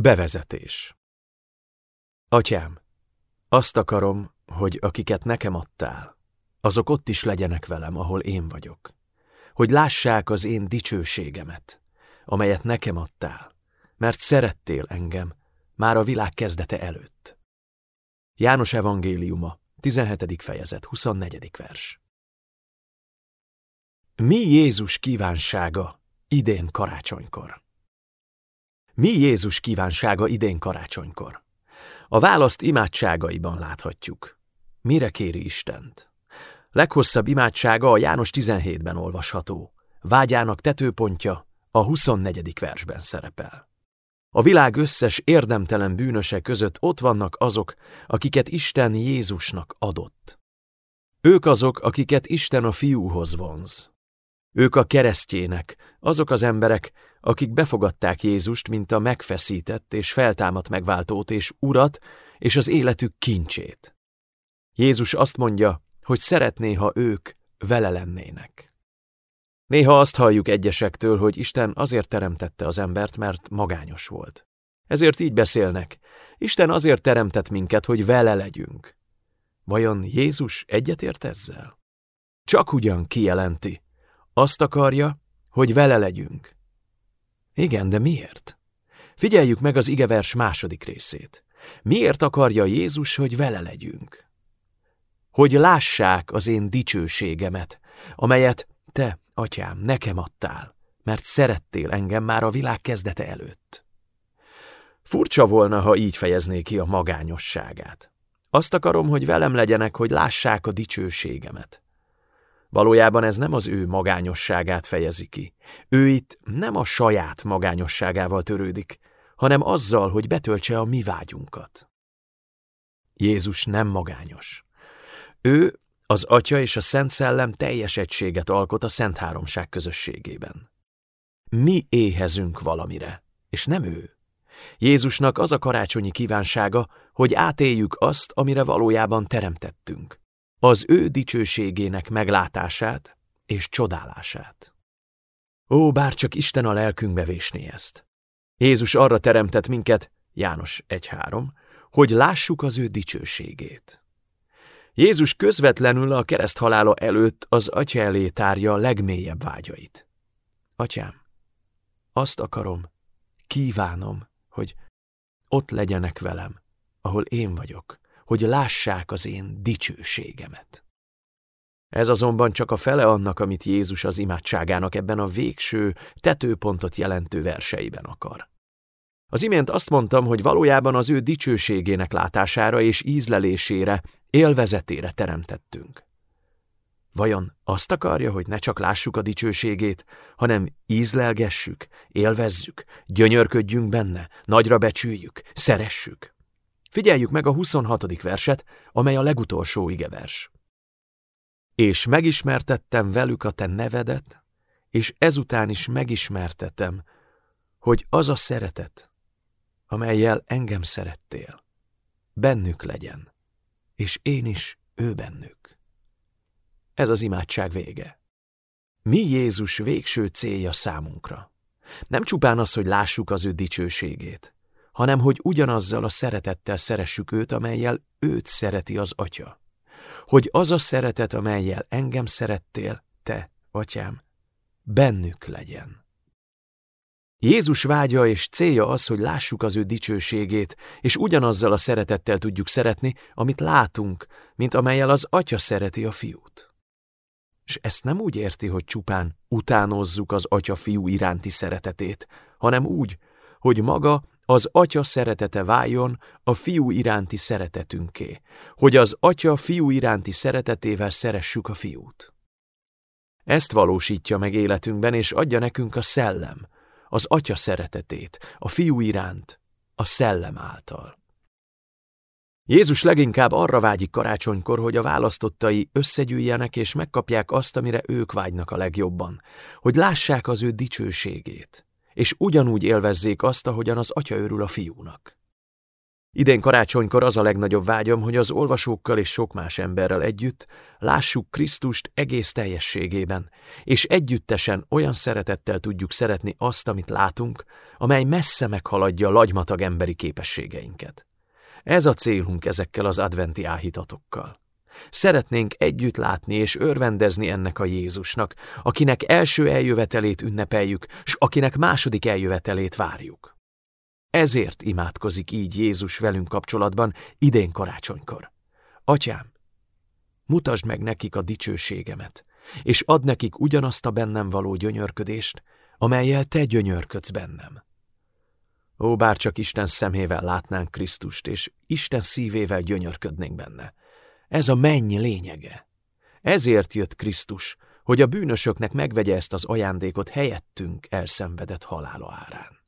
Bevezetés Atyám, azt akarom, hogy akiket nekem adtál, azok ott is legyenek velem, ahol én vagyok, hogy lássák az én dicsőségemet, amelyet nekem adtál, mert szerettél engem már a világ kezdete előtt. János evangéliuma, 17. fejezet, 24. vers. Mi Jézus kívánsága idén karácsonykor? Mi Jézus kívánsága idén karácsonykor? A választ imádságaiban láthatjuk. Mire kéri Istent? Leghosszabb imádsága a János 17-ben olvasható. Vágyának tetőpontja a 24. versben szerepel. A világ összes érdemtelen bűnöse között ott vannak azok, akiket Isten Jézusnak adott. Ők azok, akiket Isten a fiúhoz vonz. Ők a keresztjének, azok az emberek, akik befogadták Jézust, mint a megfeszített és feltámadt megváltót és urat, és az életük kincsét. Jézus azt mondja, hogy szeretné, ha ők vele lennének. Néha azt halljuk egyesektől, hogy Isten azért teremtette az embert, mert magányos volt. Ezért így beszélnek. Isten azért teremtett minket, hogy vele legyünk. Vajon Jézus egyetért ezzel? Csak ugyan kijelenti. Azt akarja, hogy vele legyünk. Igen, de miért? Figyeljük meg az igevers második részét. Miért akarja Jézus, hogy vele legyünk? Hogy lássák az én dicsőségemet, amelyet te, atyám, nekem adtál, mert szerettél engem már a világ kezdete előtt. Furcsa volna, ha így fejezné ki a magányosságát. Azt akarom, hogy velem legyenek, hogy lássák a dicsőségemet. Valójában ez nem az ő magányosságát fejezi ki. Ő itt nem a saját magányosságával törődik, hanem azzal, hogy betöltse a mi vágyunkat. Jézus nem magányos. Ő, az Atya és a Szent Szellem teljes egységet alkot a Szent Háromság közösségében. Mi éhezünk valamire, és nem ő. Jézusnak az a karácsonyi kívánsága, hogy átéljük azt, amire valójában teremtettünk az ő dicsőségének meglátását és csodálását. Ó, bár csak Isten a lelkünkbe vésné ezt. Jézus arra teremtett minket, János 1.3, hogy lássuk az ő dicsőségét. Jézus közvetlenül a kereszt halála előtt az atya elé tárja legmélyebb vágyait. Atyám, azt akarom, kívánom, hogy ott legyenek velem, ahol én vagyok, hogy lássák az én dicsőségemet. Ez azonban csak a fele annak, amit Jézus az imádságának ebben a végső, tetőpontot jelentő verseiben akar. Az imént azt mondtam, hogy valójában az ő dicsőségének látására és ízlelésére, élvezetére teremtettünk. Vajon azt akarja, hogy ne csak lássuk a dicsőségét, hanem ízlelgessük, élvezzük, gyönyörködjünk benne, nagyra becsüljük, szeressük? Figyeljük meg a 26. verset, amely a legutolsó igevers. És megismertettem velük a te nevedet, és ezután is megismertetem, hogy az a szeretet, amelyel engem szerettél, bennük legyen, és én is ő bennük. Ez az imádság vége. Mi Jézus végső célja számunkra? Nem csupán az, hogy lássuk az ő dicsőségét, hanem hogy ugyanazzal a szeretettel szeressük őt, amelyel őt szereti az atya. Hogy az a szeretet, amelyel engem szerettél, te, atyám, bennük legyen. Jézus vágya és célja az, hogy lássuk az ő dicsőségét, és ugyanazzal a szeretettel tudjuk szeretni, amit látunk, mint amelyel az atya szereti a fiút. És ezt nem úgy érti, hogy csupán utánozzuk az atya fiú iránti szeretetét, hanem úgy, hogy maga az atya szeretete váljon a fiú iránti szeretetünké, hogy az atya fiú iránti szeretetével szeressük a fiút. Ezt valósítja meg életünkben, és adja nekünk a szellem, az atya szeretetét, a fiú iránt, a szellem által. Jézus leginkább arra vágyik karácsonykor, hogy a választottai összegyűjjenek és megkapják azt, amire ők vágynak a legjobban, hogy lássák az ő dicsőségét, és ugyanúgy élvezzék azt, ahogyan az atya örül a fiúnak. Idén karácsonykor az a legnagyobb vágyam, hogy az olvasókkal és sok más emberrel együtt lássuk Krisztust egész teljességében, és együttesen olyan szeretettel tudjuk szeretni azt, amit látunk, amely messze meghaladja a lagymatag emberi képességeinket. Ez a célunk ezekkel az adventi áhítatokkal. Szeretnénk együtt látni és örvendezni ennek a Jézusnak, akinek első eljövetelét ünnepeljük, s akinek második eljövetelét várjuk. Ezért imádkozik így Jézus velünk kapcsolatban idén karácsonykor. Atyám, mutasd meg nekik a dicsőségemet, és ad nekik ugyanazt a bennem való gyönyörködést, amelyel te gyönyörködsz bennem. Ó, bár csak Isten szemével látnánk Krisztust, és Isten szívével gyönyörködnénk benne. Ez a mennyi lényege. Ezért jött Krisztus, hogy a bűnösöknek megvegye ezt az ajándékot helyettünk elszenvedett halála árán.